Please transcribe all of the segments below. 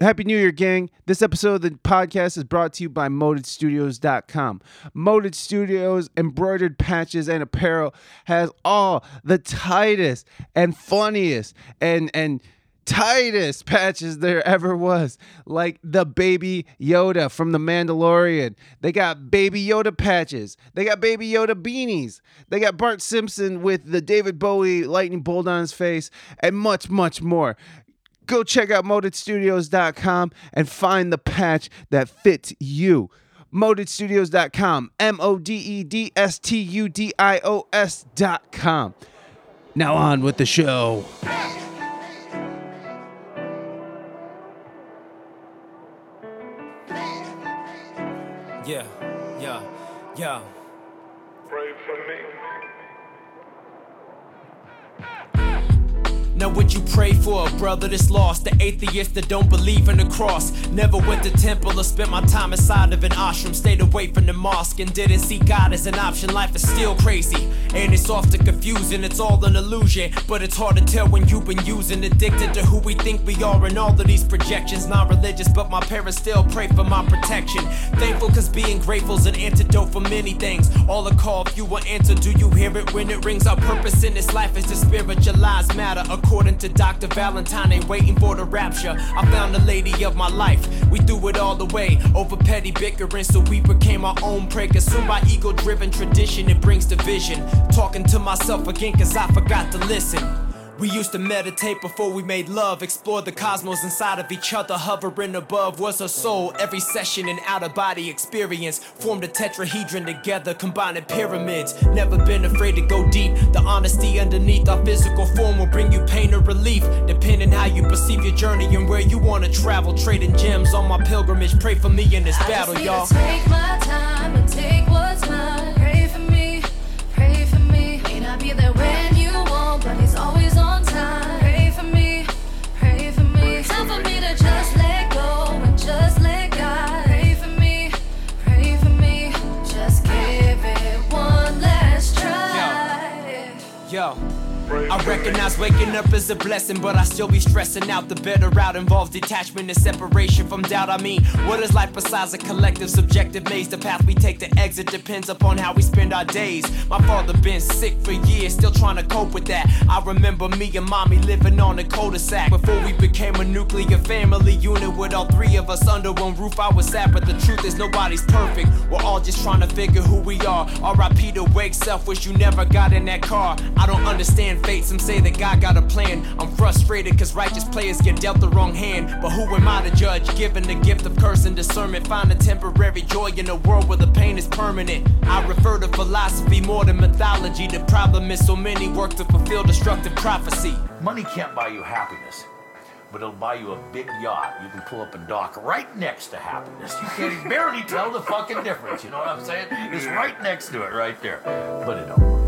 Happy New Year, gang. This episode of the podcast is brought to you by ModedStudios.com. Moded Studios embroidered patches and apparel has all the tightest and funniest and and tightest patches there ever was, like the Baby Yoda from The Mandalorian. They got Baby Yoda patches. They got Baby Yoda beanies. They got Bart Simpson with the David Bowie lightning bolt on his face, and much, much more go check out modedstudios.com and find the patch that fits you. modedstudios.com, M O D E D S T U D I O S.com. Now on with the show. Yeah, yeah, yeah. Now would you pray for a brother that's lost? The atheist that don't believe in the cross. Never went to temple or spent my time inside of an ashram. Stayed away from the mosque and didn't see God as an option. Life is still crazy. And it's often confusing, it's all an illusion. But it's hard to tell when you've been using. Addicted to who we think we are in all of these projections. Not religious, but my parents still pray for my protection. Thankful cause being grateful's an antidote for many things. All a call, if you will answer, do you hear it when it rings? Our purpose in this life is to spiritualize matter. According to Dr. Valentine, ain't waiting for the rapture. I found the lady of my life. We threw it all away over petty bickering, so we became our own prey. Consumed by ego driven tradition, it brings division. Talking to myself again, cause I forgot to listen. We used to meditate before we made love, explore the cosmos inside of each other, hovering above was a soul. Every session an out of body experience formed a tetrahedron together, combining pyramids. Never been afraid to go deep. The honesty underneath our physical form will bring you pain or relief, depending how you perceive your journey and where you want to travel. Trading gems on my pilgrimage. Pray for me in this I battle, y'all. Bro. I recognize waking up is a blessing, but I still be stressing out. The better route involves detachment and separation from doubt. I mean, what is life besides a collective, subjective maze? The path we take to exit depends upon how we spend our days. My father been sick for years, still trying to cope with that. I remember me and mommy living on a cul-de-sac before we became a nuclear family unit with all three of us under one roof. I was sad, but the truth is nobody's perfect. We're all just trying to figure who we are. R.I.P. to wake self, wish you never got in that car. I don't understand fate. Some say that God got a plan. I'm frustrated cause righteous players get dealt the wrong hand. But who am I to judge? Given the gift of curse and discernment, find a temporary joy in a world where the pain is permanent. I refer to philosophy more than mythology. The problem is so many work to fulfill destructive prophecy. Money can't buy you happiness, but it'll buy you a big yacht you can pull up and dock right next to happiness. You can't barely tell the fucking difference. You know what I'm saying? It's right next to it, right there. But it don't. It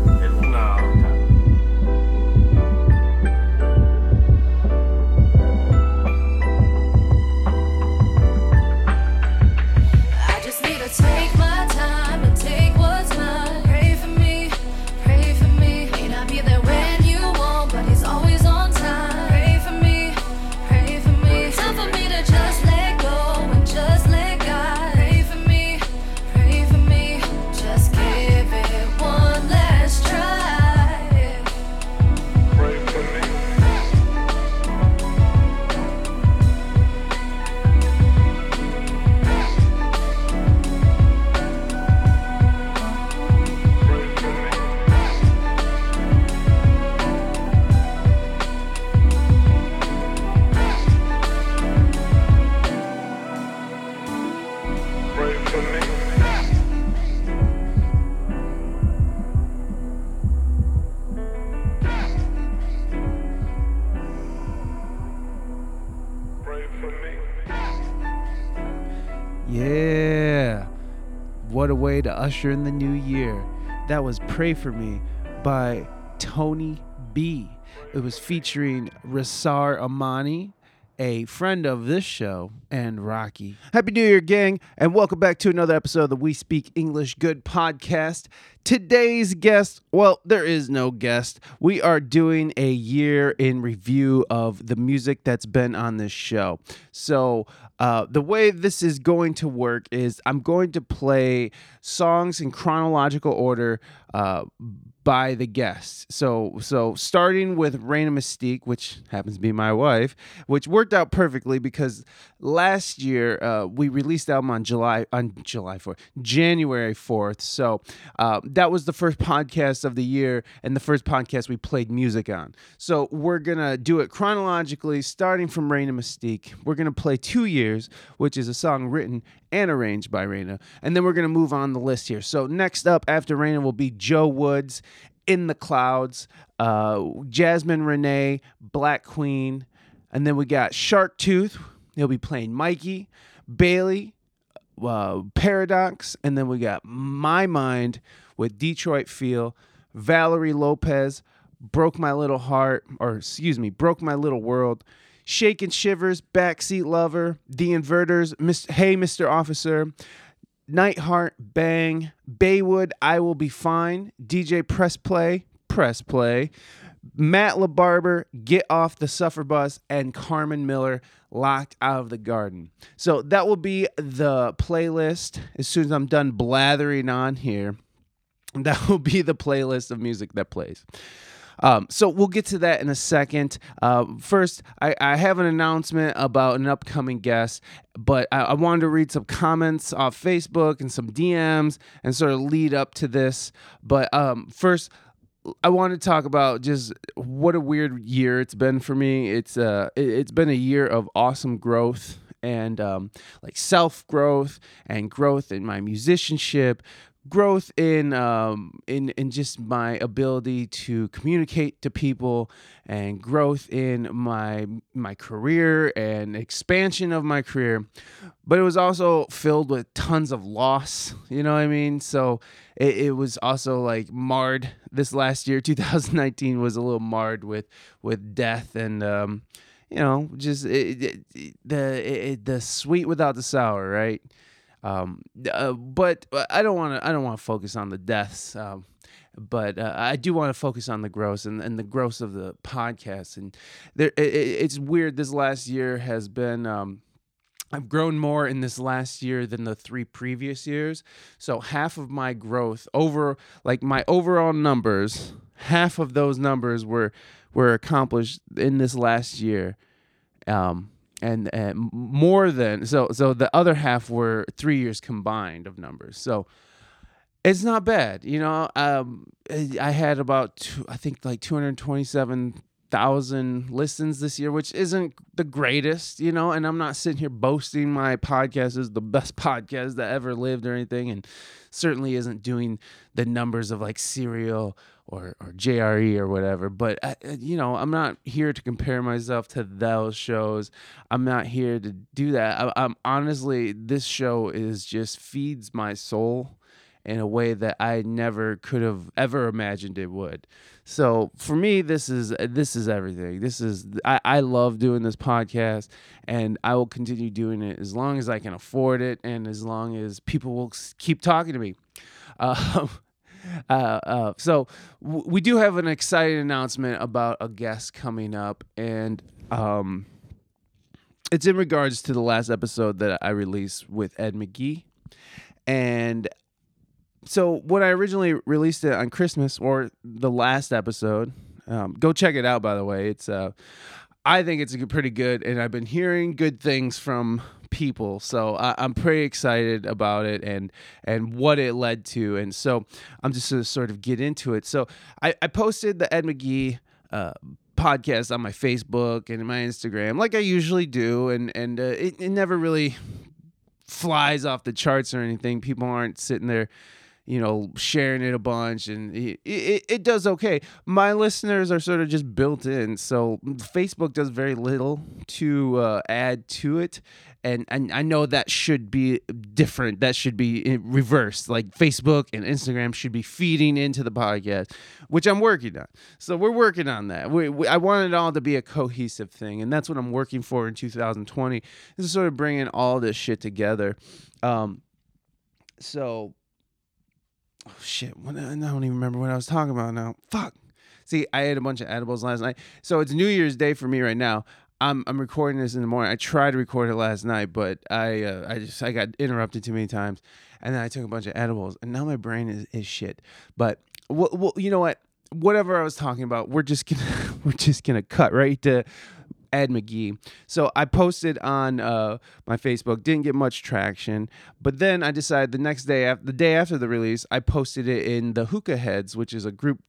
I just to usher in the new year. That was Pray For Me by Tony B. It was featuring Rasar Amani a friend of this show and Rocky. Happy New Year, gang, and welcome back to another episode of the We Speak English Good podcast. Today's guest, well, there is no guest. We are doing a year in review of the music that's been on this show. So, uh, the way this is going to work is I'm going to play songs in chronological order uh, by the guests. So, so starting with Raina Mystique, which happens to be my wife, which worked out perfectly because last year uh, we released the album on July on July 4th, January 4th. So uh, that was the first podcast of the year and the first podcast we played music on. So we're gonna do it chronologically, starting from Raina Mystique. We're gonna play Two Years, which is a song written and arranged by Raina, and then we're gonna move on the list here. So next up after Raina will be Joe Woods. In the Clouds, uh, Jasmine Renee, Black Queen, and then we got Shark Tooth. He'll be playing Mikey, Bailey, uh, Paradox, and then we got My Mind with Detroit Feel, Valerie Lopez, Broke My Little Heart, or excuse me, Broke My Little World, Shake and Shivers, Backseat Lover, The Inverters, Mis- Hey Mr. Officer, Nightheart, Bang, Baywood, I Will Be Fine, DJ Press Play, Press Play, Matt LaBarber, Get Off the Suffer Bus, and Carmen Miller, Locked Out of the Garden. So that will be the playlist as soon as I'm done blathering on here. That will be the playlist of music that plays. Um, so we'll get to that in a second. Uh, first, I, I, have an announcement about an upcoming guest, but I, I, wanted to read some comments off Facebook and some DMs and sort of lead up to this. But um, first, I want to talk about just what a weird year it's been for me. It's uh, it, it's been a year of awesome growth and um, like self growth and growth in my musicianship, growth in um in in just my ability to communicate to people and growth in my my career and expansion of my career. But it was also filled with tons of loss you know what i mean? So it, it was also like marred. This last year 2019 was a little marred with with death and um you know just it, it, the the sweet without the sour right um, uh, but I don't want to. I don't want to focus on the deaths. Um, but uh, I do want to focus on the growth and, and the growth of the podcast. And there, it, it's weird. This last year has been. Um, I've grown more in this last year than the three previous years. So half of my growth over like my overall numbers, half of those numbers were were accomplished in this last year. Um, and, and more than so so the other half were three years combined of numbers. So it's not bad you know um, i had about two, i think like 227000 listens this year which isn't the greatest you know and i'm not sitting here boasting my podcast is the best podcast that ever lived or anything and certainly isn't doing the numbers of like serial or or JRE or whatever. But I, you know, I'm not here to compare myself to those shows. I'm not here to do that. I, I'm honestly, this show is just feeds my soul in a way that I never could have ever imagined it would. So for me, this is this is everything. This is I, I love doing this podcast, and I will continue doing it as long as I can afford it, and as long as people will keep talking to me. Uh, uh, uh, so w- we do have an exciting announcement about a guest coming up, and um, it's in regards to the last episode that I released with Ed McGee, and so when I originally released it on Christmas or the last episode, um, go check it out. By the way, it's uh, I think it's pretty good, and I've been hearing good things from people. So I, am pretty excited about it and and what it led to. And so I'm just gonna sort of get into it. So I, I posted the Ed McGee uh, podcast on my Facebook and my Instagram, like I usually do, and and uh, it, it never really flies off the charts or anything. People aren't sitting there you know, sharing it a bunch, and it, it, it does okay. My listeners are sort of just built in, so Facebook does very little to uh, add to it. And, and I know that should be different. That should be reversed. Like Facebook and Instagram should be feeding into the podcast, which I'm working on. So we're working on that. We, we, I want it all to be a cohesive thing, and that's what I'm working for in 2020. This is sort of bringing all this shit together. Um, so oh shit i don't even remember what i was talking about now fuck see i ate a bunch of edibles last night so it's new year's day for me right now i'm, I'm recording this in the morning. I tried to record it last night but i uh, i just i got interrupted too many times and then i took a bunch of edibles and now my brain is, is shit. But well, well you know what? Whatever i was talking about we're just gonna we're just gonna cut right to Ed McGee. So I posted on uh, my Facebook, didn't get much traction, but then I decided the next day, after, the day after the release, I posted it in the Hookah Heads, which is a group,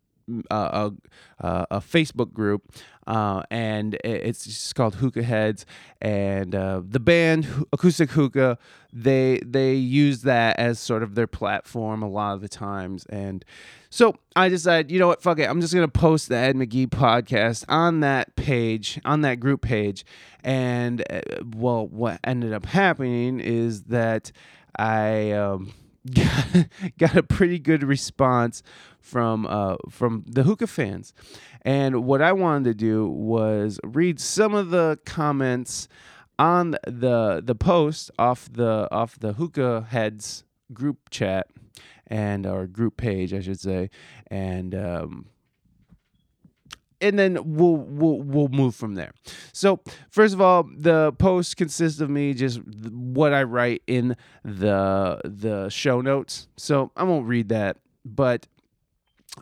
a, a Facebook group, uh, and it's just called Hookah Heads. And uh, the band Acoustic Hookah, they they use that as sort of their platform a lot of the times, and so I decided, you know what, fuck it. I'm just gonna post the Ed McGee podcast on that page, on that group page. And uh, well, what ended up happening is that I um, got, a pretty good response from uh, from the hookah fans. And what I wanted to do was read some of the comments on the the post off the off the hookah heads group chat and our group page, I should say, and um, and then we'll we'll we'll move from there. So first of all, the post consists of me just what I write in the the show notes. So I won't read that, but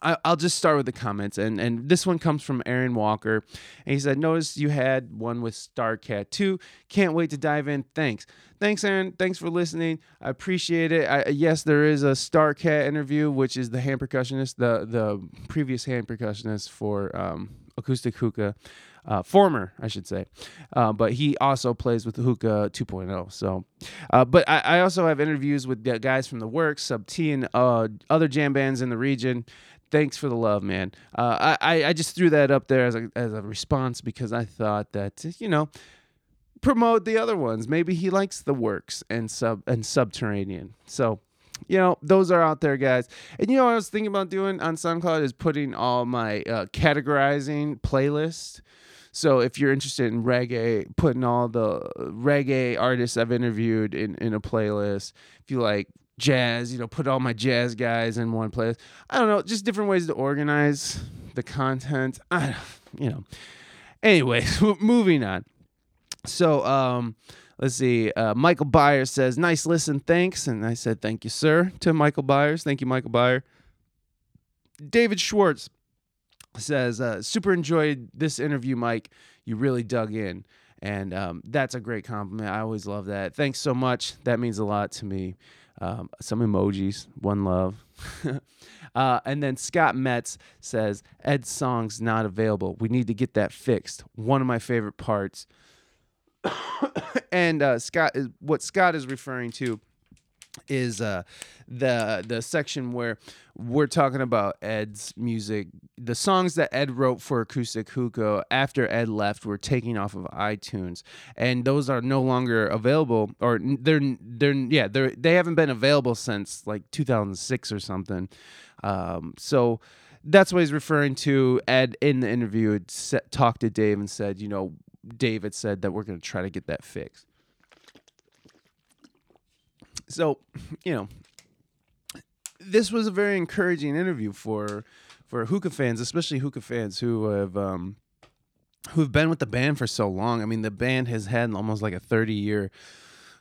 I, will just start with the comments, and and this one comes from Aaron Walker, and he said, "Notice you had one with Starcat too. Can't wait to dive in. Thanks, thanks, Aaron. Thanks for listening. I appreciate it. I, yes, there is a Star Cat interview, which is the hand percussionist, the the previous hand percussionist for um, Acoustic Hookah." Uh, former, I should say, uh, but he also plays with the Hookah 2.0. So, uh, but I, I, also have interviews with the guys from the Works, Sub T, and uh, other jam bands in the region thanks for the love, man. Uh, I I just threw that up there as a as a response because I thought that you know promote the other ones. Maybe he likes the works and sub and subterranean. So you know those are out there guys and you know what i was thinking about doing on soundcloud is putting all my uh, categorizing playlist so if you're interested in reggae putting all the reggae artists i've interviewed in, in a playlist if you like jazz, you know, put all my jazz guys in one place. I don't know, just different ways to organize the content. I, you know. Anyways, moving on. So, um, let's see. Uh, Michael Byers says, "Nice listen, thanks." And I said, "Thank you, sir." To Michael Byers, thank you, Michael Byers. David Schwartz says, uh, "Super enjoyed this interview, Mike. You really dug in." And um, that's a great compliment. I always love that. Thanks so much. That means a lot to me. Um, some emojis, one love. uh, and then Scott Metz says, Ed's song's not available. We need to get that fixed. One of my favorite parts. and uh, Scott is what Scott is referring to is uh, the the section where we're talking about Ed's music. The songs that Ed wrote for Acoustic Hookah after Ed left were taken off of iTunes, and those are no longer available, or they're they're yeah they they haven't been available since like 2006 or something. Um, so that's what he's referring to. Ed in the interview had talked to Dave and said, you know, David said that we're going to try to get that fixed. So, you know, this was a very encouraging interview for for hookah fans, especially hookah fans who have um, who've been with the band for so long. I mean, the band has had almost like a thirty year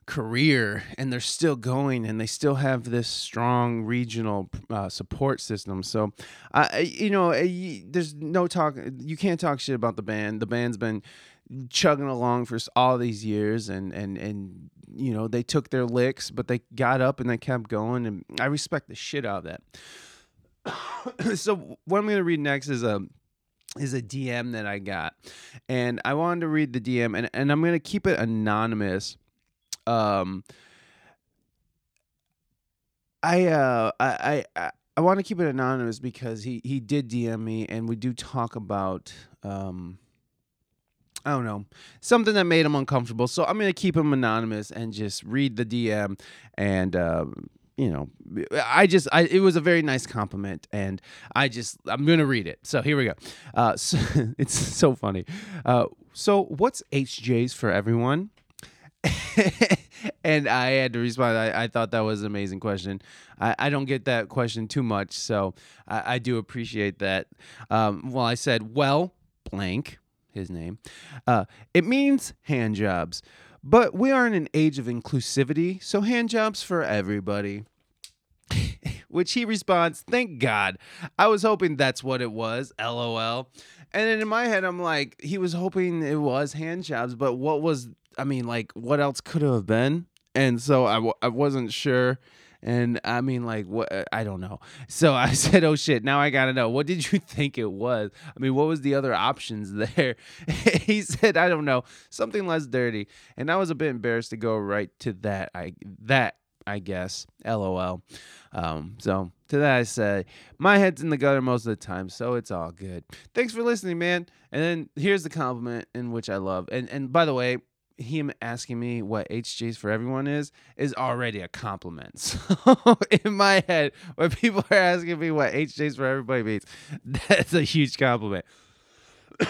career, and they're still going, and they still have this strong regional uh, support system. So, uh, you know, there's no talk. You can't talk shit about the band. The band's been chugging along for all these years and and and you know they took their licks but they got up and they kept going and i respect the shit out of that. So what i'm going to read next is a is a dm that i got and i wanted to read the dm and, and i'm going to keep it anonymous. Um I uh I I, I want to keep it anonymous because he he did DM me and we do talk about um I don't know something that made him uncomfortable. So I'm gonna keep him anonymous and just read the DM and. Um, you know, I just, I, it was a very nice compliment, and I just, I'm gonna read it. So here we go. Uh, so, it's so funny. Uh, so what's HJ's for everyone? and I had to respond. I, I thought that was an amazing question. I, I don't get that question too much, so I, I do appreciate that. Um, well, I said, well, blank, his name. Uh, it means hand jobs, but we are in an age of inclusivity, so hand jobs for everybody. Which he responds, thank God. I was hoping that's what it was, lol. And then in my head, I'm like, he was hoping it was hand jobs, but what was, I mean, like, what else could have been? And so I, w- I wasn't sure. And I mean, like, what? I don't know. So I said, oh shit, now I gotta know. What did you think it was? I mean, what was the other options there? he said, I don't know, something less dirty. And I was a bit embarrassed to go right to that. I, that, I guess. LOL. Um, so to that I say, my head's in the gutter most of the time, so it's all good. Thanks for listening, man. And then here's the compliment in which I love. And and by the way, him asking me what HJ's for everyone is is already a compliment. So in my head, when people are asking me what HJ's for everybody means, that's a huge compliment.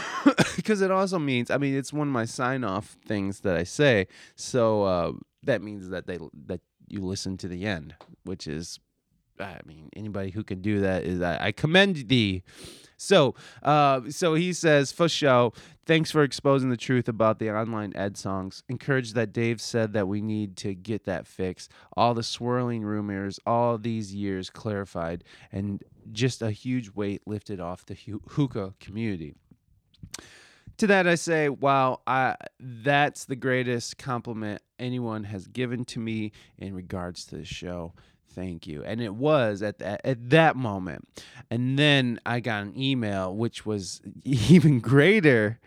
Because it also means, I mean, it's one of my sign off things that I say. So uh, that means that they that you listen to the end, which is I mean, anybody who can do that is I, I commend thee. So, uh, so he says, for show, thanks for exposing the truth about the online ed songs. Encouraged that Dave said that we need to get that fixed. All the swirling rumors, all these years clarified, and just a huge weight lifted off the hookah community. To that I say, wow, I that's the greatest compliment anyone has given to me in regards to the show. Thank you. And it was at that at that moment. And then I got an email which was even greater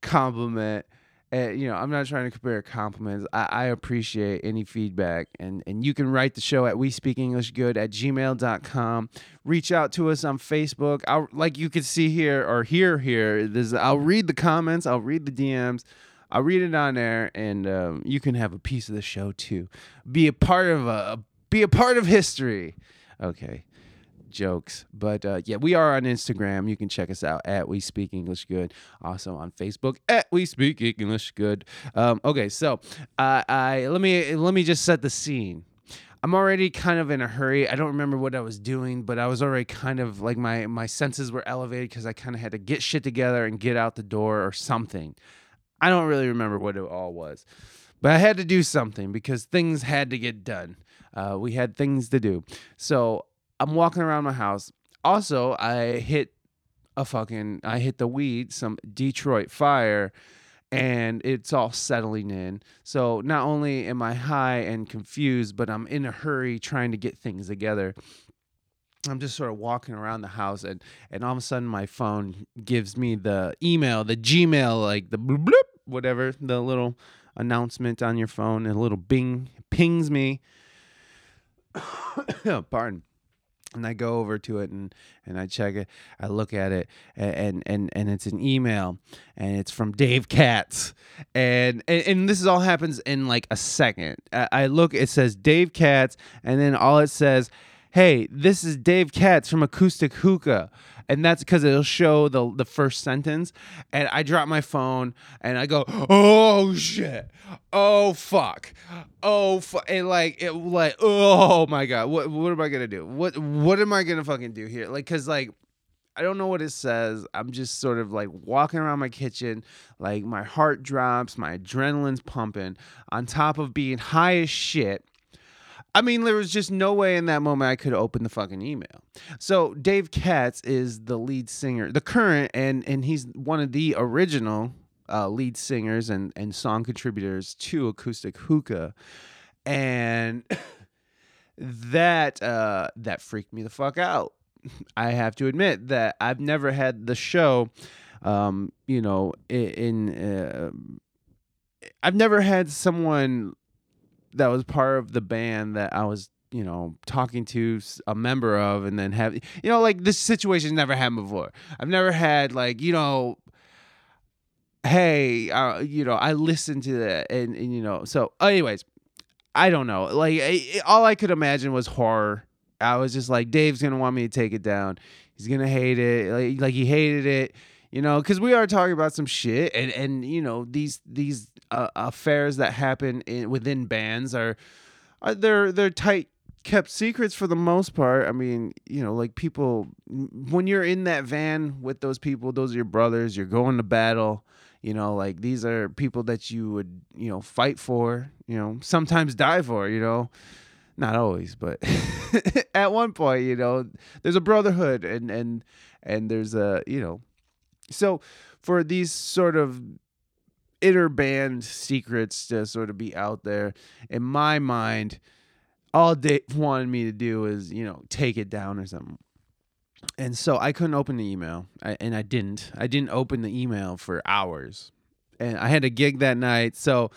compliment. Uh, you know, I'm not trying to compare compliments. I, I appreciate any feedback. And, and you can write the show at we speak English good at gmail.com. Reach out to us on Facebook. I'll, like you can see here or hear here, there's, I'll read the comments, I'll read the DMs. I'll read it on there, and um, you can have a piece of the show too. Be a part of a be a part of history. Okay, jokes, but uh, yeah, we are on Instagram. You can check us out at We Speak English Good. Also on Facebook at We Speak English Good. Um, okay, so uh, I let me let me just set the scene. I'm already kind of in a hurry. I don't remember what I was doing, but I was already kind of like my my senses were elevated because I kind of had to get shit together and get out the door or something. I don't really remember what it all was, but I had to do something because things had to get done. Uh, we had things to do. So I'm walking around my house. Also, I hit a fucking, I hit the weed, some Detroit fire, and it's all settling in. So not only am I high and confused, but I'm in a hurry trying to get things together. I'm just sort of walking around the house and and all of a sudden my phone gives me the email, the Gmail, like the bloop, bloop whatever, the little announcement on your phone, and a little bing pings me. Pardon. And I go over to it and, and I check it. I look at it and, and, and it's an email and it's from Dave Katz. And, and, and this is all happens in like a second. I, I look, it says Dave Katz and then all it says, hey, this is Dave Katz from Acoustic Hookah. And that's because it'll show the the first sentence. And I drop my phone and I go, oh shit. Oh fuck. Oh fuck. And like it like, oh my god. What what am I gonna do? What what am I gonna fucking do here? Like cause like I don't know what it says. I'm just sort of like walking around my kitchen, like my heart drops, my adrenaline's pumping, on top of being high as shit. I mean, there was just no way in that moment I could open the fucking email. So Dave Katz is the lead singer, the current, and and he's one of the original uh, lead singers and and song contributors to Acoustic Hookah, and that uh, that freaked me the fuck out. I have to admit that I've never had the show, um, you know, i- in. Uh, I've never had someone that was part of the band that I was you know talking to a member of and then have you know like this situation never happened before. I've never had like you know hey uh, you know i listened to that and, and you know so anyways i don't know. Like I, all i could imagine was horror. I was just like dave's gonna want me to take it down. He's gonna hate it. Like, like he hated it you know because we are talking about some shit and and you know these these uh, affairs that happen in, within bands are, are they're they're tight kept secrets for the most part. I mean you know like people when you're in that van with those people those are your brothers you're going to battle you know like these are people that you would you know fight for you know sometimes die for you know? Not always but at one point you know there's a brotherhood and and and there's a you know so for these sort of inner band secrets to sort of be out there in my mind all Dave wanted me to do is you know take it down or something and so I couldn't open the email, I, and I didn't. I didn't open the email for hours, and I had a gig that night. So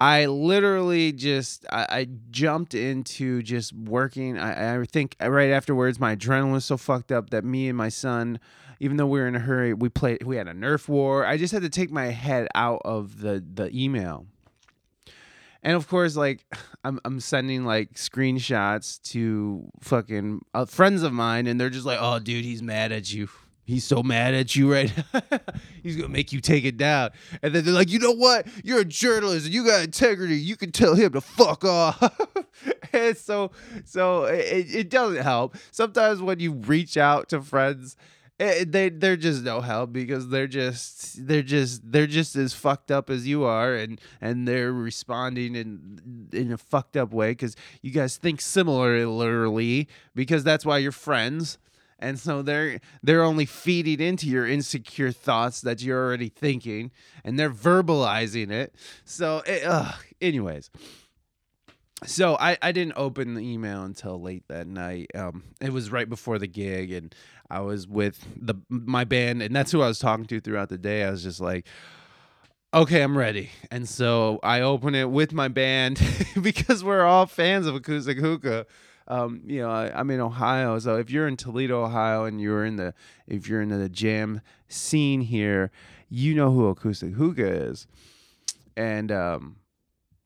I literally just I, I jumped into just working. I, I think right afterwards, my adrenaline was so fucked up that me and my son, even though we were in a hurry, we played. We had a Nerf war. I just had to take my head out of the the email. And of course, like I'm, I'm sending like screenshots to fucking uh, friends of mine, and they're just like, "Oh, dude, he's mad at you. He's so mad at you right now. he's gonna make you take it down." And then they're like, "You know what? You're a journalist, and you got integrity. You can tell him to fuck off." and so, so it, it doesn't help. Sometimes when you reach out to friends eh, they they're just no help because they're just they're just they're just as fucked up as you are and and they're responding in in a fucked up way because you guys think similarly because that's why you're friends. And so they're they're only feeding into your insecure thoughts that you're already thinking and they're verbalizing it. So it, ugh, anyways. So I, I didn't open the email until late that night. Um, it was right before the gig, and I was with the my band, and that's who I was talking to throughout the day. I was just like, okay, I'm ready. And so I open it with my band because we're all fans of acoustic hookah. Um, you know, I, I'm in Ohio, so if you're in Toledo, Ohio, and you're in the if you're in the jam scene here, you know who acoustic hookah is, and um,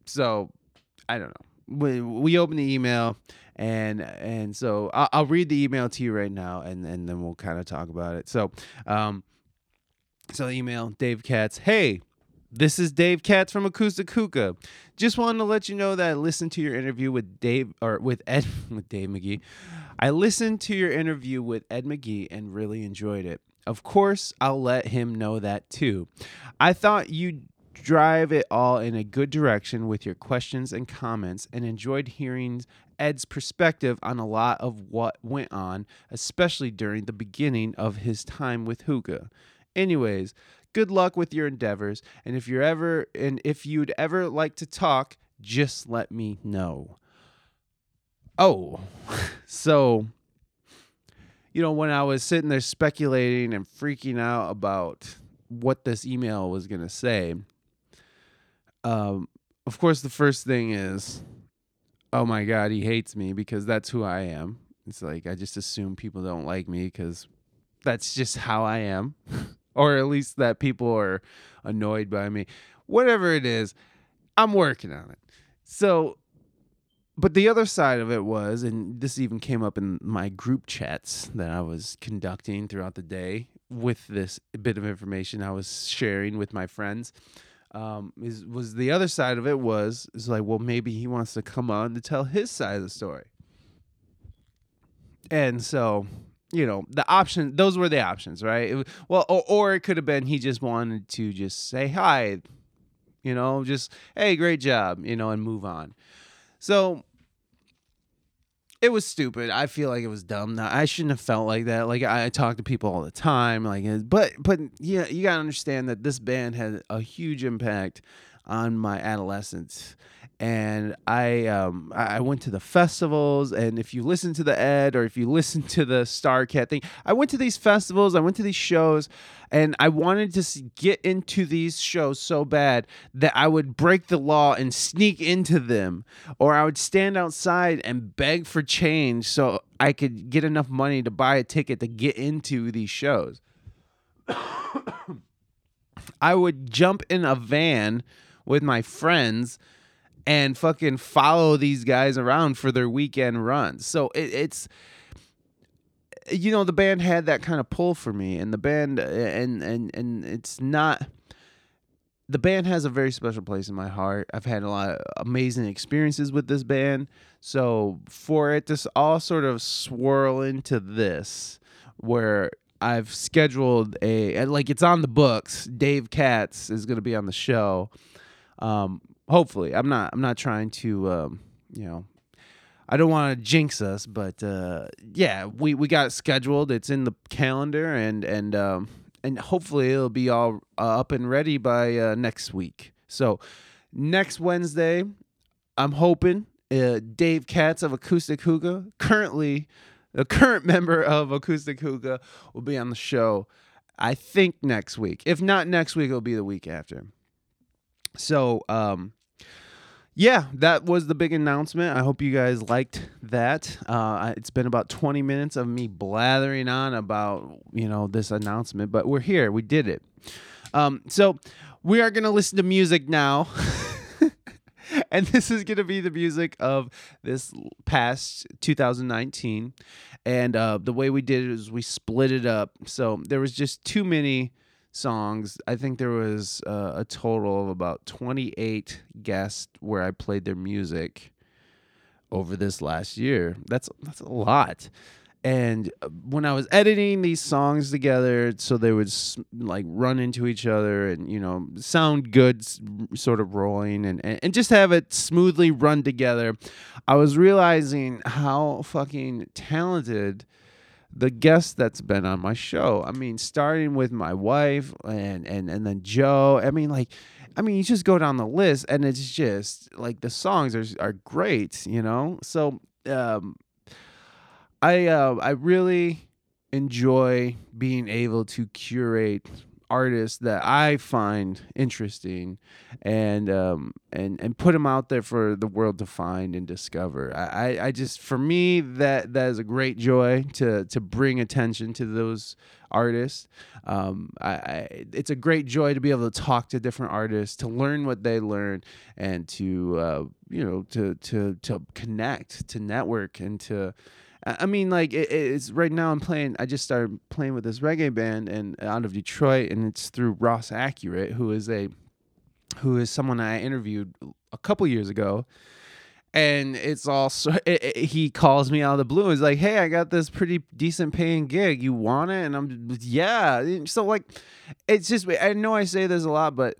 so I don't know. We, we open the email and and so I'll, I'll read the email to you right now and and then we'll kind of talk about it. So, um, so email Dave Katz. Hey, this is Dave Katz from Acoustic Hookah. Just wanted to let you know that I listened to your interview with Dave or with Ed with Dave McGee. I listened to your interview with Ed McGee and really enjoyed it. Of course, I'll let him know that too. I thought you'd drive it all in a good direction with your questions and comments and enjoyed hearing Ed's perspective on a lot of what went on, especially during the beginning of his time with Hookah. Anyways, good luck with your endeavors and if you're ever and if you'd ever like to talk, just let me know. Oh, so you know, when I was sitting there speculating and freaking out about what this email was to say, um, of course, the first thing is, oh my God, he hates me because that's who I am. It's like, I just assume people don't like me because that's just how I am, or at least that people are annoyed by me. Whatever it is, I'm working on it. So, but the other side of it was, and this even came up in my group chats that I was conducting throughout the day with this bit of information I was sharing with my friends. Um, is was the other side of it was is like, well, maybe he wants to come on to tell his side of the story. And so, you know, the option those were the options, right? It, well, or, or it could have been he just wanted to just say hi, you know, just hey, great job, you know, and move on. So it was stupid. I feel like it was dumb. I shouldn't have felt like that. Like I, I talk to people all the time. Like, uh, but but yeah, you gotta understand that this band had a huge impact on my adolescence, and I um I went to the festivals and if you listen to the Ed or if you listen to the Starcat thing, I went to these festivals, I went to these shows and I wanted to get into these shows so bad that I would break the law and sneak into them or I would stand outside and beg for change so I could get enough money to buy a ticket to get into these shows. I would jump in a van with my friends and fucking follow these guys around for their weekend runs. So it, it's you know the band had that kind of pull for me and the band and and and it's not the band has a very special place in my heart. I've had a lot of amazing experiences with this band. So for it to all sort of swirl into this where I've scheduled a like it's on the books. Dave Katz is going to be on the show. Um hopefully. I'm not I'm not trying to um you know I don't want to jinx us, but uh, yeah, we, we got it scheduled. It's in the calendar, and and um, and hopefully it'll be all uh, up and ready by uh, next week. So next Wednesday, I'm hoping uh, Dave Katz of Acoustic Hookah, currently the current member of Acoustic Hookah, will be on the show. I think next week. If not next week, it'll be the week after. So um, yeah, that was the big announcement. I hope you guys liked that. Uh, it's been about 20 minutes of me blathering on about, you know, this announcement, but we're here. We did it. Um, so we are going to listen to music now. and this is going to be the music of this past 2019. And uh, the way we did it is we split it up. So there was just too many songs. I think there was uh, a total of about 28 guests where I played their music over this last year. That's that's a lot. And uh, when I was editing these songs together, so they would like run into each other and you know sound good, sort of rolling, and, and and just have it smoothly run together. I was realizing how fucking talented the guest that's been on my show. I mean, starting with my wife and and and then Joe. I mean, like, I mean, you just go down the list, and it's just like the songs are are great, you know. So, um, I uh, I really enjoy being able to curate artists that I find interesting and um and and put them out there for the world to find and discover. I I, just for me that that is a great joy to to bring attention to those artists. Um, I, I it's a great joy to be able to talk to different artists, to learn what they learn, and to uh, you know to to to connect, to network, and to I mean, like it, it's right now. I'm playing. I just started playing with this reggae band and out of Detroit, and it's through Ross Accurate, who is a who is someone I interviewed a couple years ago. And it's also it, it- he calls me out of the blue. He's like, "Hey, I got this pretty decent paying gig. You want it?" And I'm, "Yeah." So like, it's just I know I say this a lot, but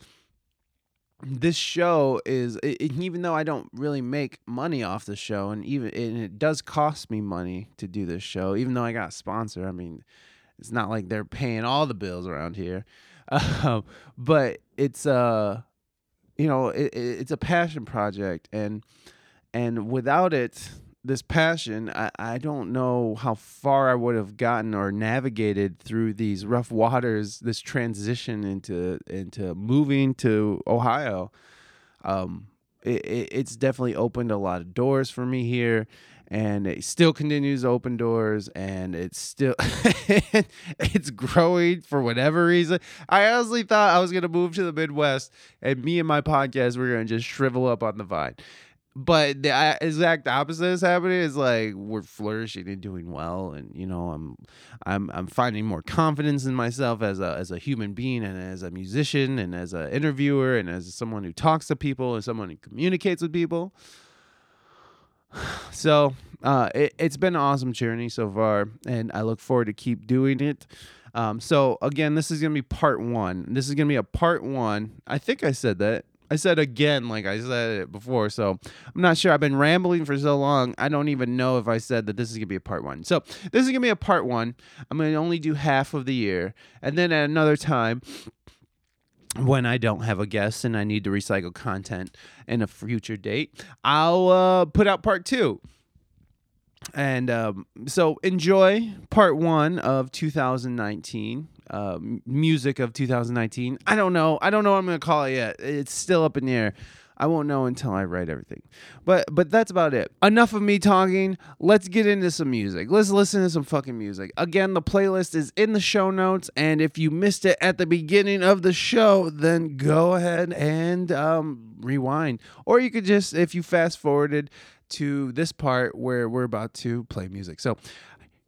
this show is it, even though I don't really make money off the show, and even and it does cost me money to do this show, even though I got a sponsor. I mean, it's not like they're paying all the bills around here, um, but it's uh, you know, it, it's a passion project, and and without it this passion I, I don't know how far i would have gotten or navigated through these rough waters this transition into into moving to ohio. Um it, it, it's definitely opened a lot of doors for me here and it still continues to open doors and it's still it's growing for whatever reason. I honestly thought i was to move to the midwest and me and my podcast were to just shrivel up on the vine but the exact opposite is happening is like we're flourishing and doing well and you know i'm i'm i'm finding more confidence in myself as a as a human being and as a musician and as an interviewer and as someone who talks to people and someone who communicates with people. So uh, it, it's been an awesome journey so far and i look forward to keep doing it. Um, so again this is to be part one. This is to be a part one. I think i said that i said again like i said it before so i'm not sure. I've been rambling for so long i don't even know if i said that this is going to be a part one. So this is going to be a part one. I'm going to only do half of the year and then at another time when I don't have a guest and I need to recycle content in a future date, I'll uh, put out part two. And um, so enjoy part one of 2019, uh, music of 2019. I don't know. I don't know what I'm going to call it yet. It's still up in the air. I won't know until I write everything. But but that's about it. Enough of me talking. Let's get into some music. Let's listen to some fucking music. Again, the playlist is in the show notes, and if you missed it at the beginning of the show, then go ahead and um, rewind. Or you could just, if you fast forwarded to this part where we're about to play music. So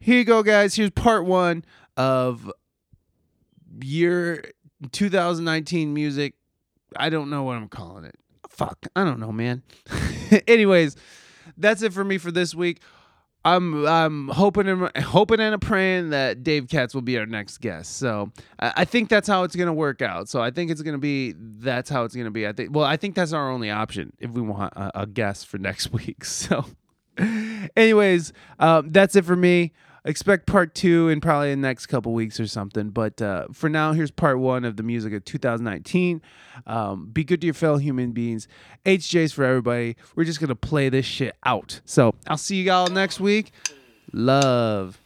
here you go, guys. Here's part one of year 2019 music. I don't know what I'm calling it. Fuck, I don't know, man. Anyways, that's it for me for this week. I'm I'm hoping and hoping and praying that Dave Katz will be our next guest. So I, I think that's how it's gonna work out. So I think it's gonna be that's how it's gonna be. I think well I think that's our only option if we want a, a guest for next week. So, anyways, um, that's it for me. Expect part two in probably the next couple weeks or something. But uh, for now, here's part one of the music of 2019. Um, be good to your fellow human beings. HJ's for everybody. We're just gonna play this shit out. So I'll see you all next week. Love.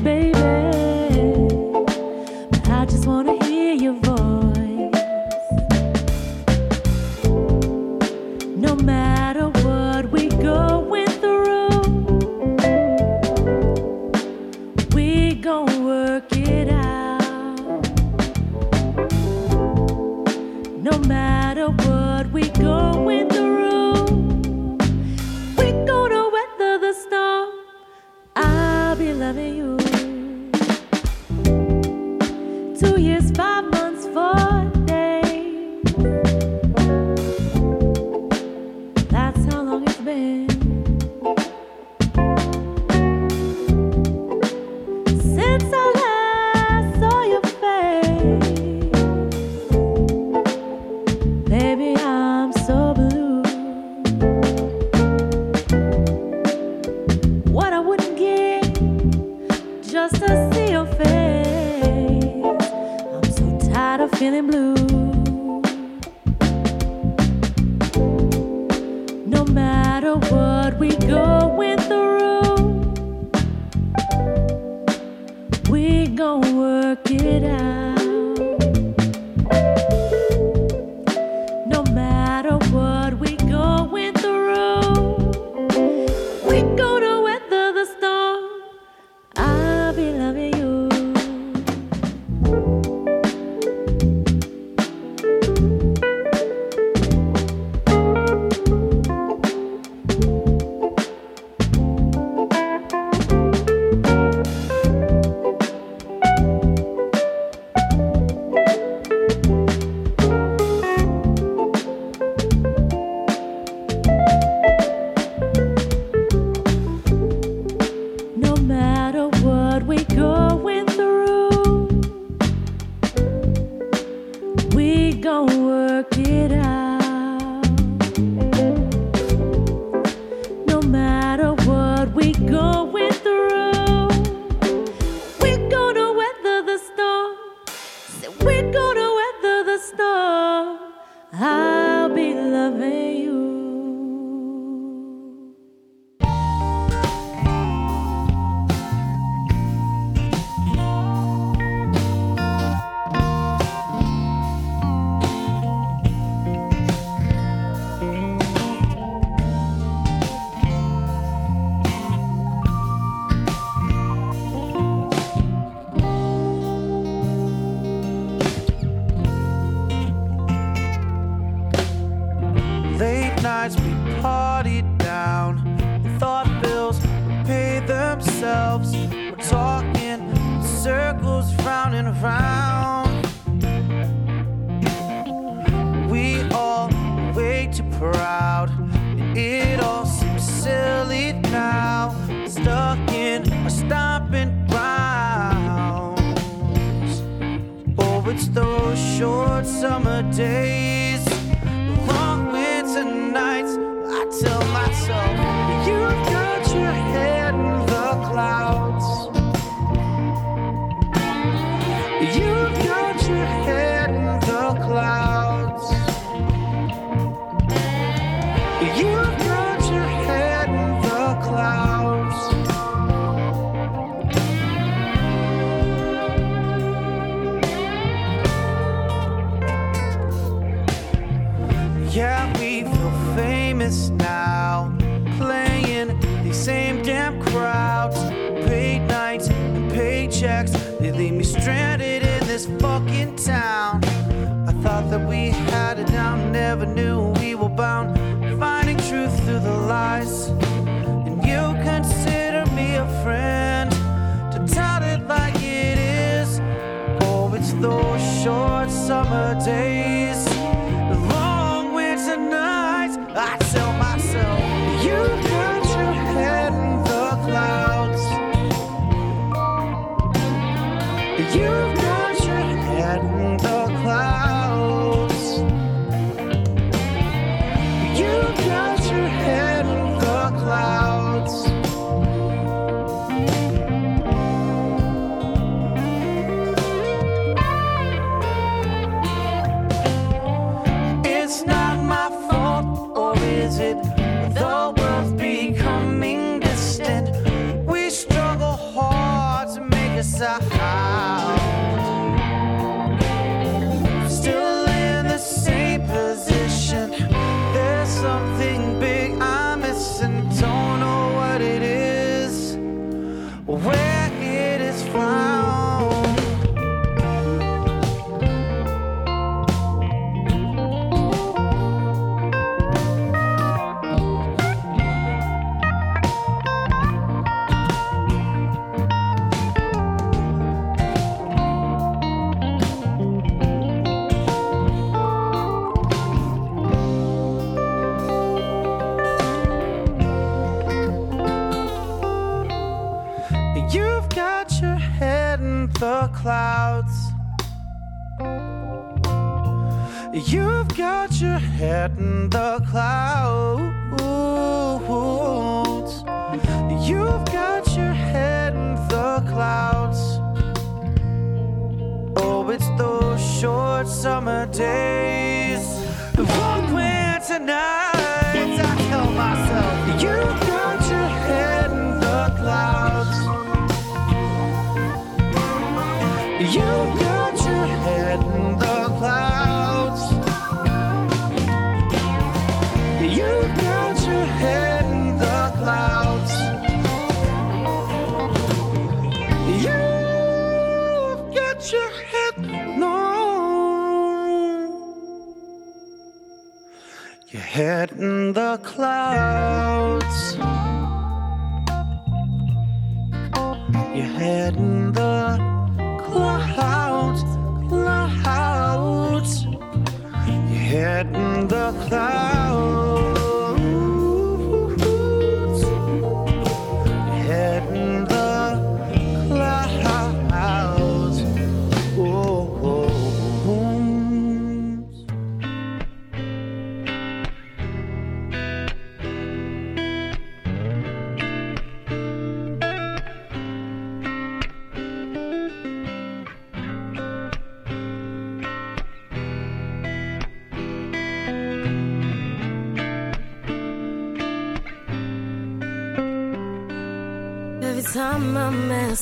Baby.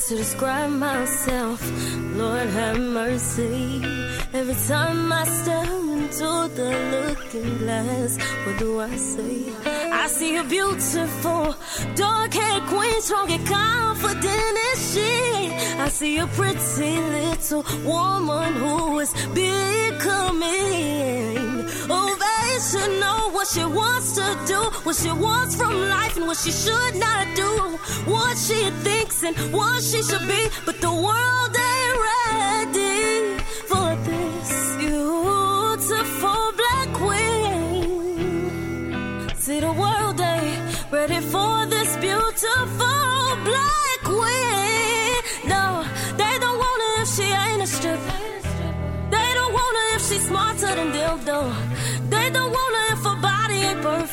to describe myself. Lord have mercy. Every time I step into the looking glass, what do I see? I see a beautiful, dark haired queen, strong and confident as she. I see a pretty little woman who is beautiful. what she wants to do, what she wants from life, and what she should not do, what she thinks and what she should be. But the world ain't ready for this beautiful black queen. See, the world ain't ready for this beautiful black queen. No, they don't want her if she ain't a stripper. They don't want her if she's smarter than dildo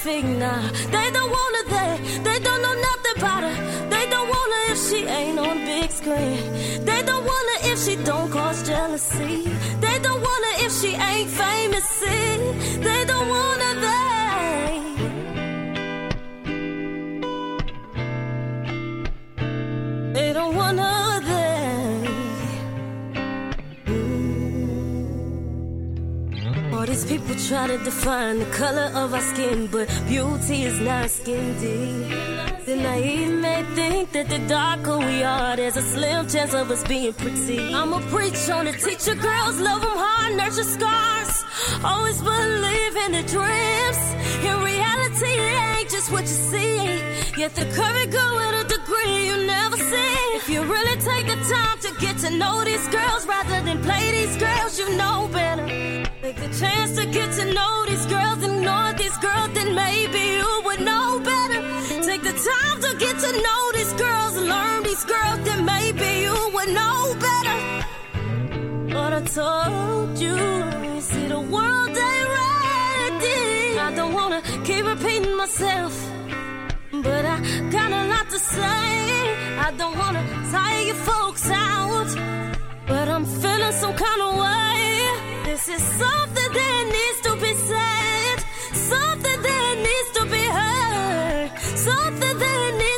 perfect, nah. They don't wanna they, they don't know nothing about her. They don't wanna if she ain't on big screen. They don't wanna if she don't cause jealousy. They don't wanna if she ain't famous. See, they don't wanna they. They don't wanna they. These people try to define the color of our skin, but beauty is not skin deep. The naive may think that the darker we are, there's a slim chance of us being pretty. I'ma preach on it, teach your girls, love them hard, nurture scars. Always believe in the dreams. In reality, it ain't just what you see. Yet the curvy girl with a degree you never see. If you really take the time to get to know these girls rather than play these girls, you know better. Take the chance to get to know these girls, ignore these girls, then maybe you would know better. Take the time to get to know these girls, learn these girls, then maybe you would know better. But I told you, you see the world ain't ready. I don't wanna keep repeating myself, but I got a lot to say. I don't wanna tire you folks out, but I'm feeling some kind of way. This is something that needs to be said, something that needs to be heard, something that needs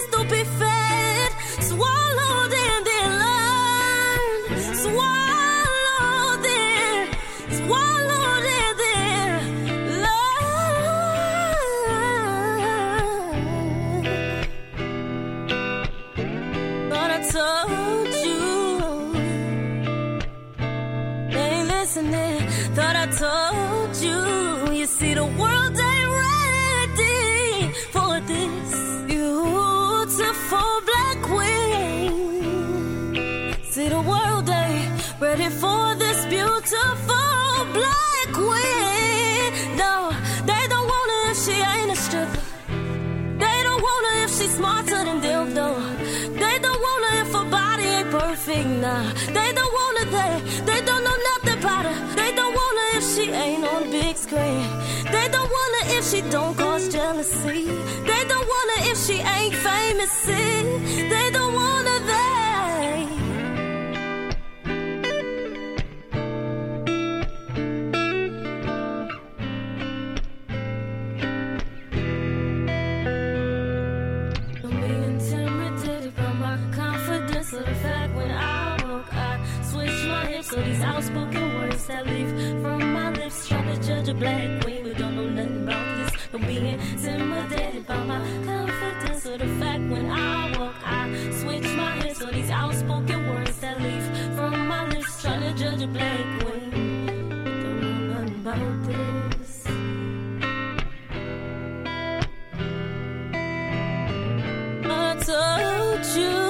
Thought I told you. You see, the world ain't ready for this beautiful black queen. See, the world ain't ready for this beautiful black queen. No, they don't want her if she ain't a stripper. They don't want her if she's smarter than though. They don't want her if her body ain't perfect, nah. They don't want don't cause jealousy. They don't want her if she ain't famous, see. They don't want her, they. Don't be intimidated by my confidence or the fact when I walk, I switch my hips. So these outspoken words that leave from my lips, trying to judge a black queen, this. Don't intimidated by my confidence or the fact when I walk, I switch my hips. So these outspoken words that leave from my lips, trying to judge a black queen, don't know nothing about this. I told you.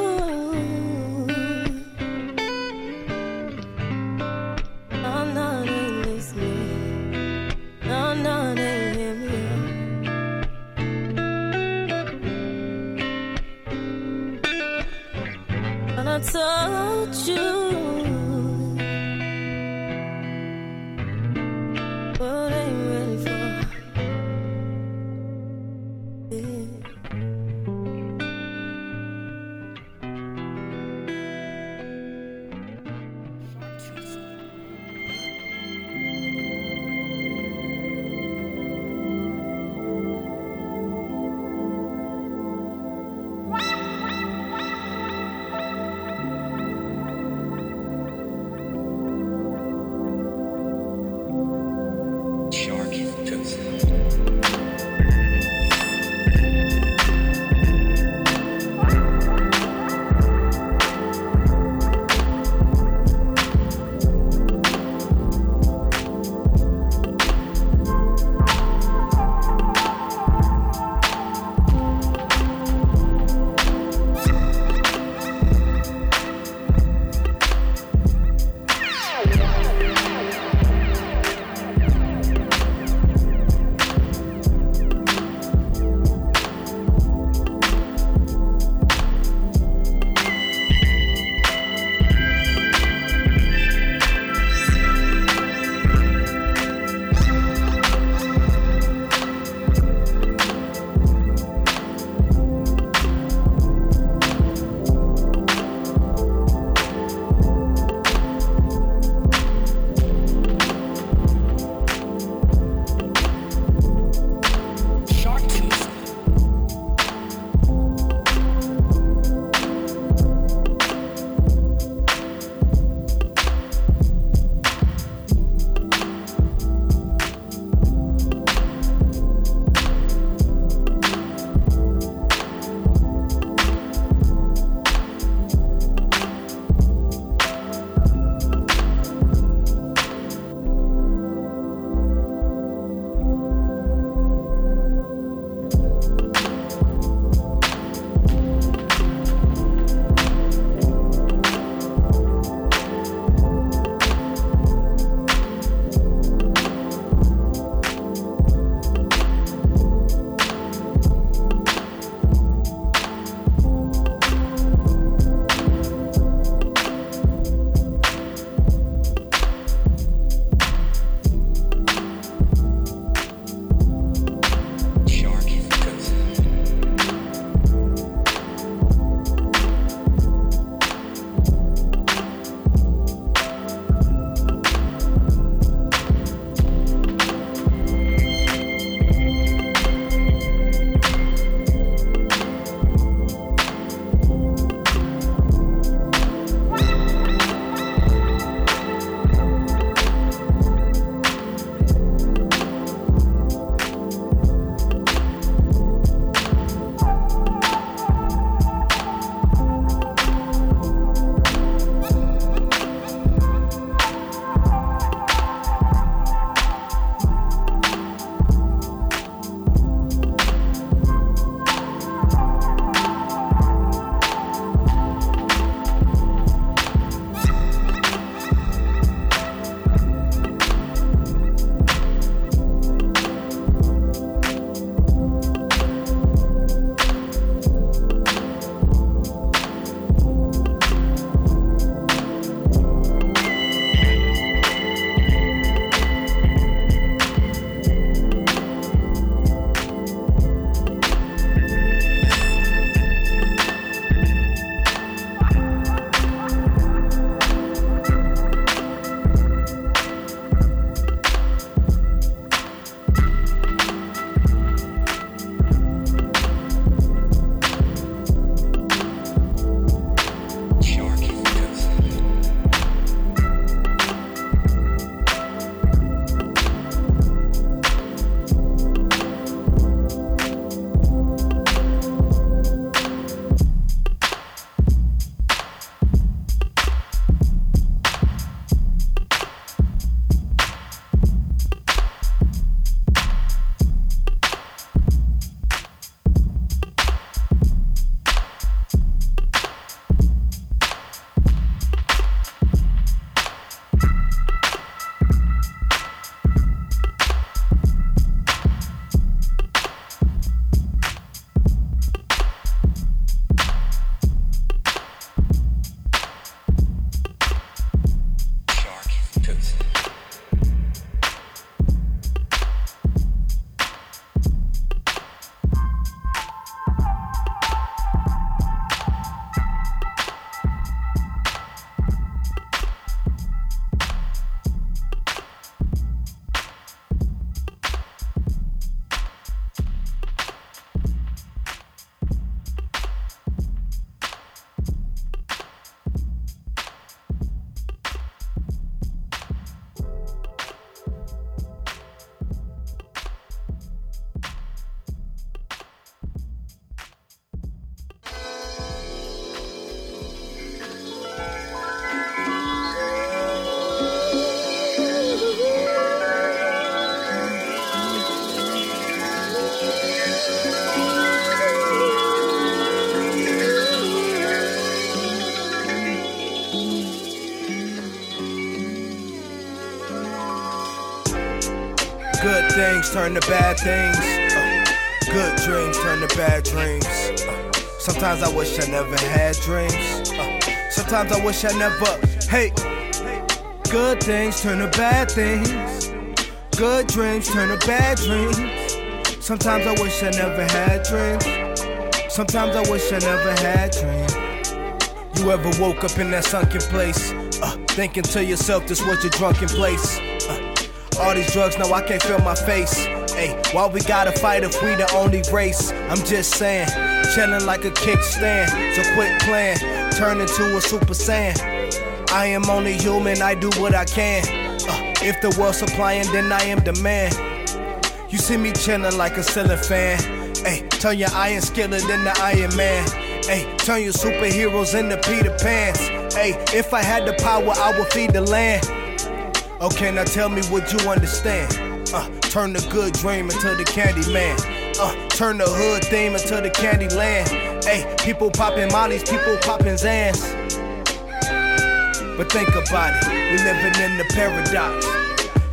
Turn to bad things. Uh, good dreams turn to bad dreams. Uh, sometimes I wish I never had dreams. Uh, sometimes I wish I never. Hey, good things turn to bad things. Good dreams turn to bad dreams. Sometimes I wish I never had dreams. Sometimes I wish I never had dreams. You ever woke up in that sunken place? Uh, thinking to yourself, this was your drunken place. All these drugs, now I can't feel my face. Hey, why we gotta fight if we the only race? I'm just saying, chillin' like a kickstand. So quit playing, turn into a super saiyan. I am only human, I do what I can. Uh, if the world's supplying, then I am the man. You see me chillin' like a ceiling fan. Hey, turn your iron skillet into Iron Man. Hey, turn your superheroes into Peter Pans. Hey, if I had the power, I would feed the land. Okay, now tell me what you understand. Uh, turn the good dream into the candy man. Uh, turn the hood theme into the candy land. Hey, people popping mollies, people popping Zans. But think about it, we living in the paradox.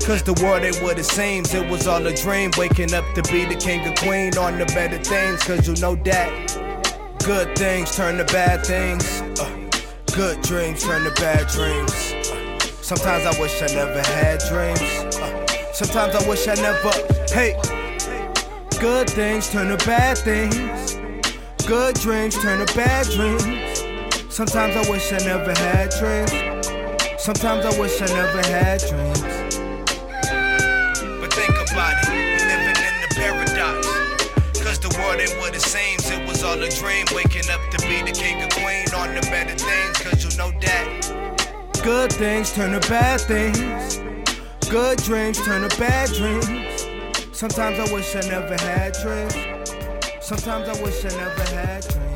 Cause the world ain't what it seems, it was all a dream. Waking up to be the king or queen on the better things, cause you know that good things turn to bad things. Uh, good dreams turn to bad dreams. Sometimes I wish I never had dreams. Uh, sometimes I wish I never, hey. Good things turn to bad things. Good dreams turn to bad dreams. Sometimes I wish I never had dreams. Sometimes I wish I never had dreams. But think about it, we living in the paradox. Cause the world ain't what it seems, it was all a dream. Waking up to be the king or queen on the better things, cause you know that. Good things turn to bad things. Good dreams turn to bad dreams. Sometimes I wish I never had dreams. Sometimes I wish I never had dreams.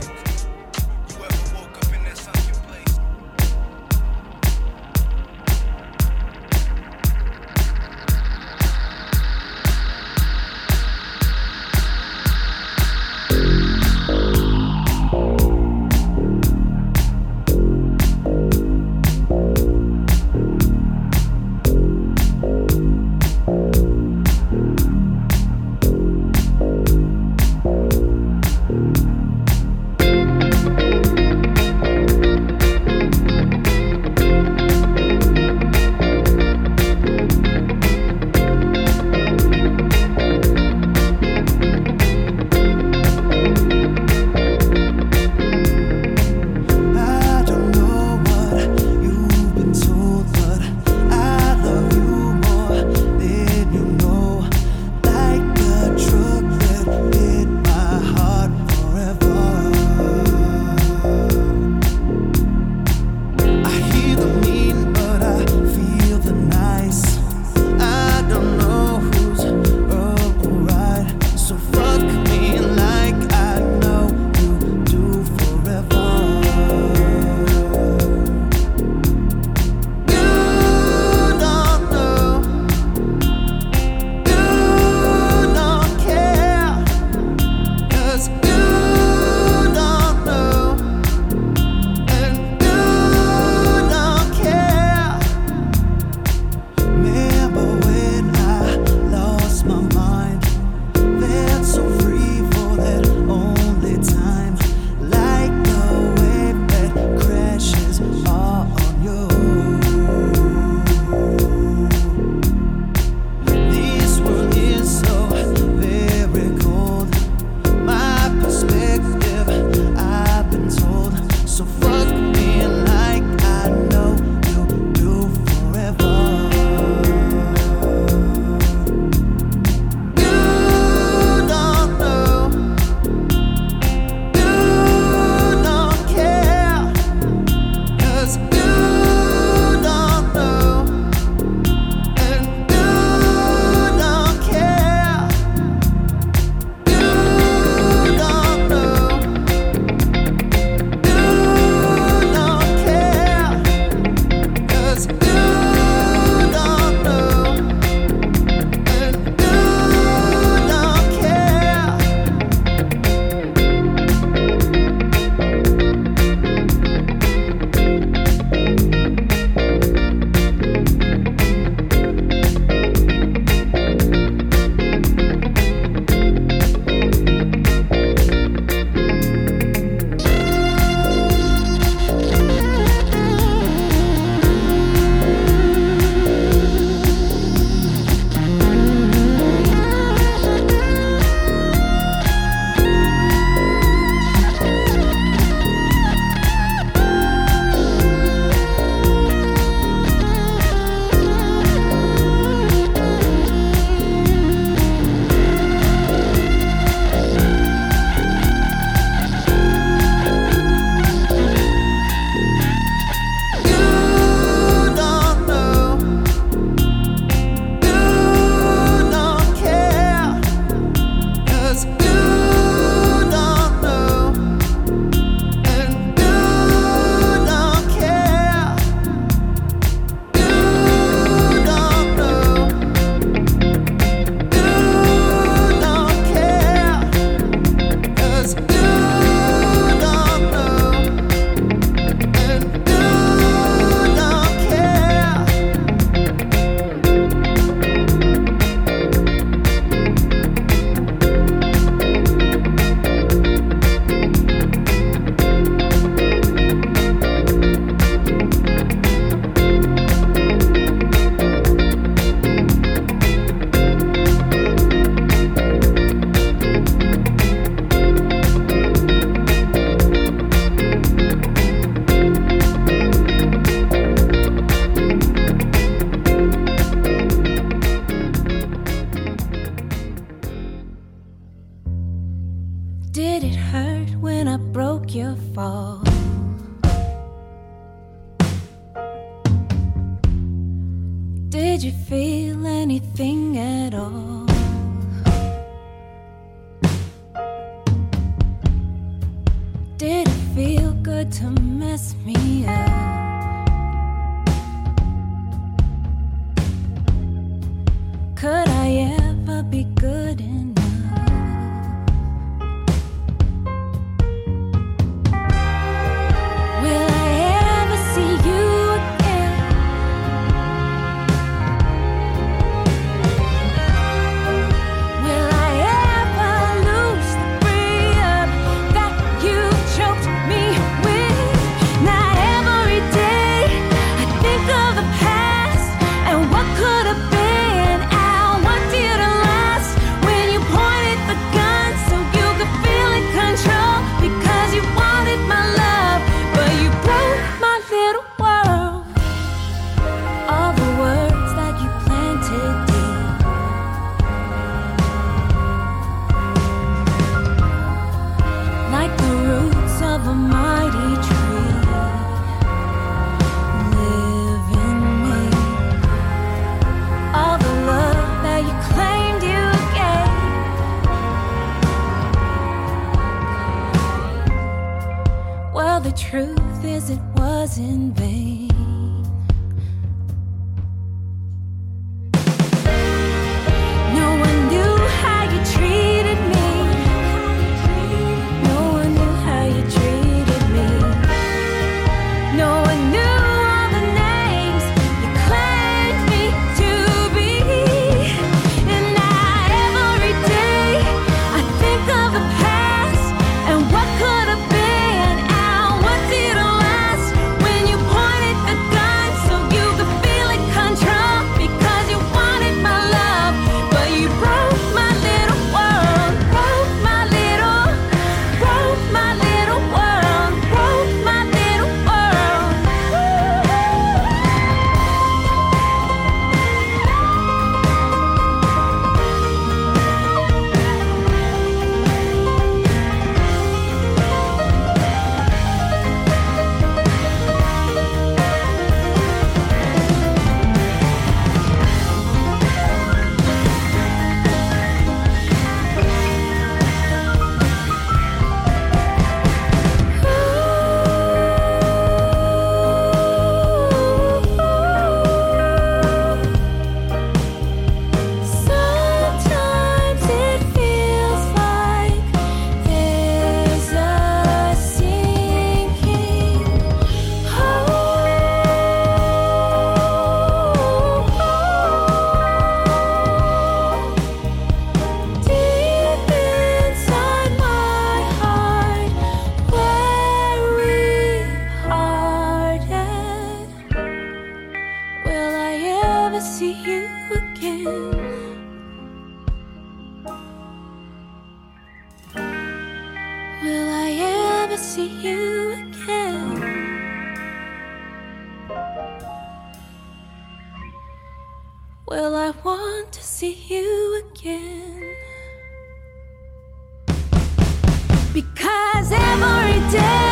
Because every day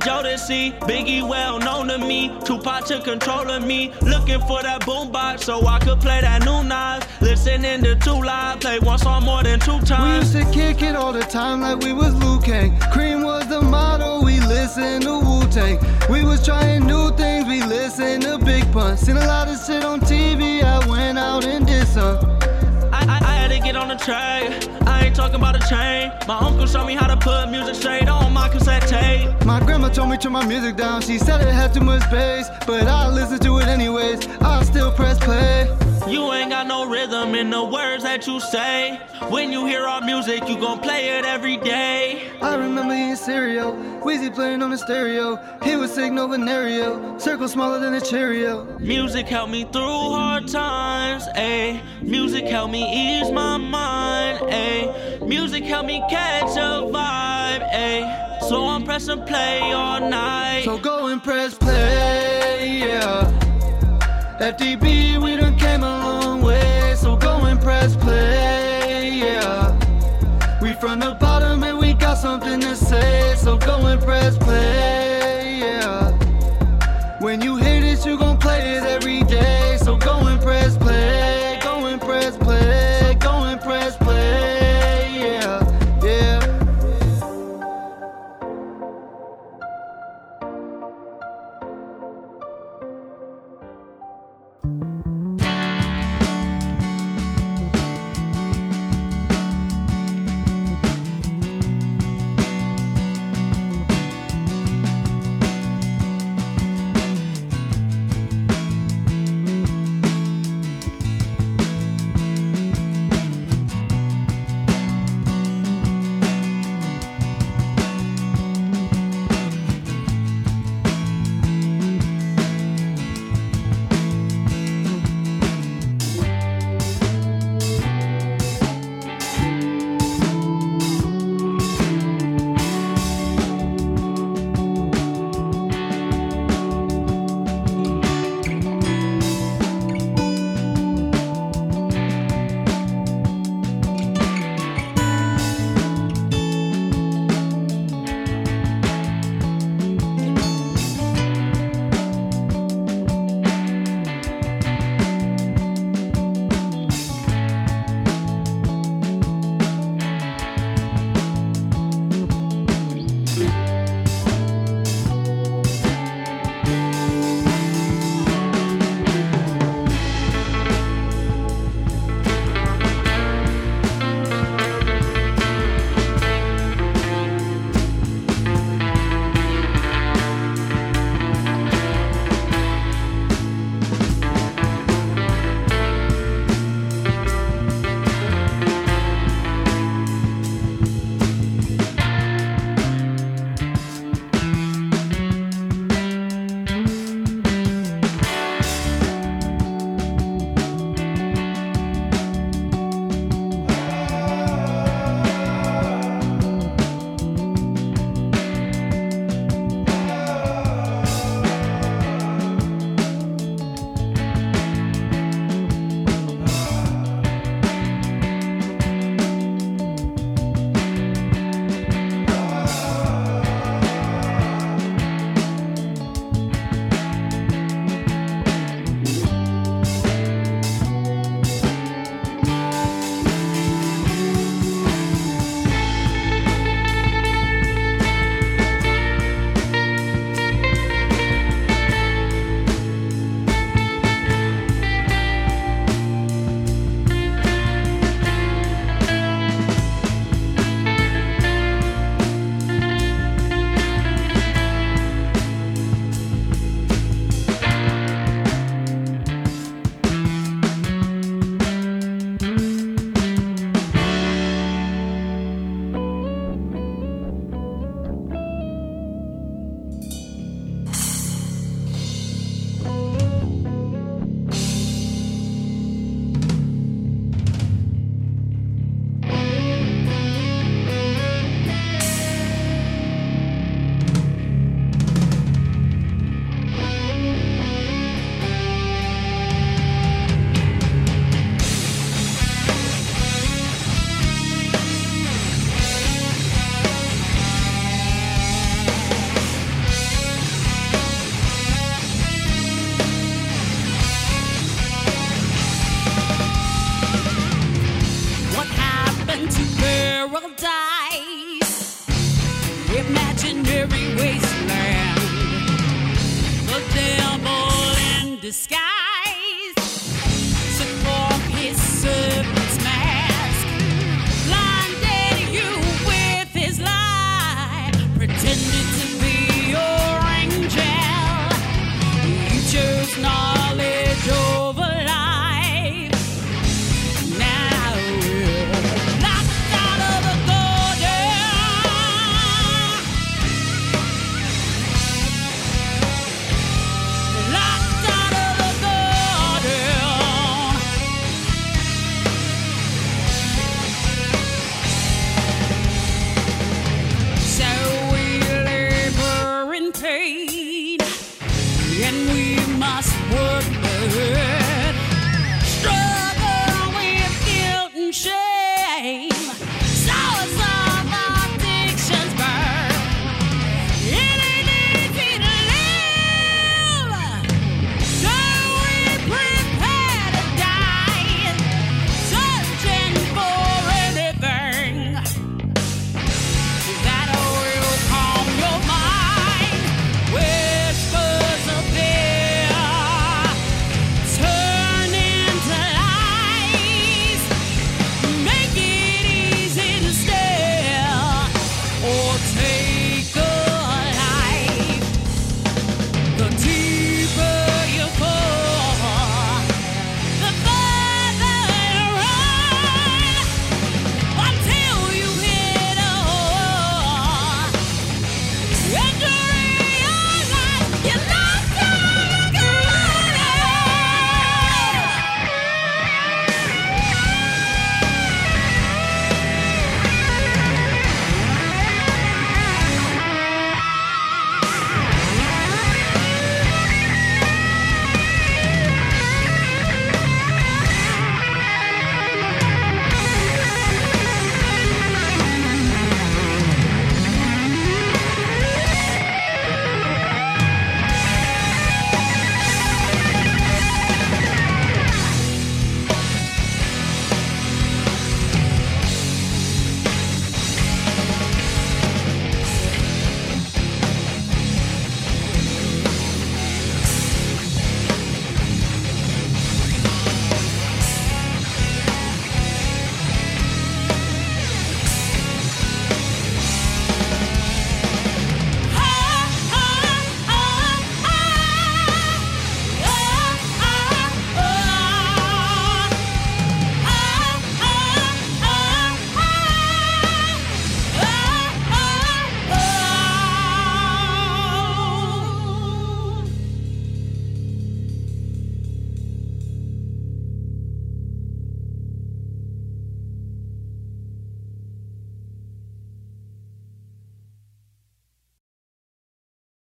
Jodeci. Biggie well known to me. Tupac took control of me. Looking for that boombox so I could play that new Nas. Listening to two live, play one song more than two times. We used to kick it all the time like we was Liu Kang. Cream was the motto, we listened to Wu Tang. We was trying new things, we listened to Big Pun. Seen a lot of shit on TV, I went out and did some. To get on the track. I ain't talking about a chain. My uncle showed me how to put music straight on my cassette tape. My grandma told me turn my music down. She said it had too much bass, but I listen to it anyways. I still press play. You ain't got no rhythm in the words that you say. When you hear our music, you gon' play it every day. I remember eating cereal, Weezy playing on the stereo. He was singing over Nario, circle smaller than a Cheerio. Music helped me through hard times, ayy. Music helped me ease my mind, ayy. Music helped me catch a vibe, ayy. So I'm pressing play all night. So go and press play, yeah. FDB, we done came a long way. So go and press play, something to say. So go and press play,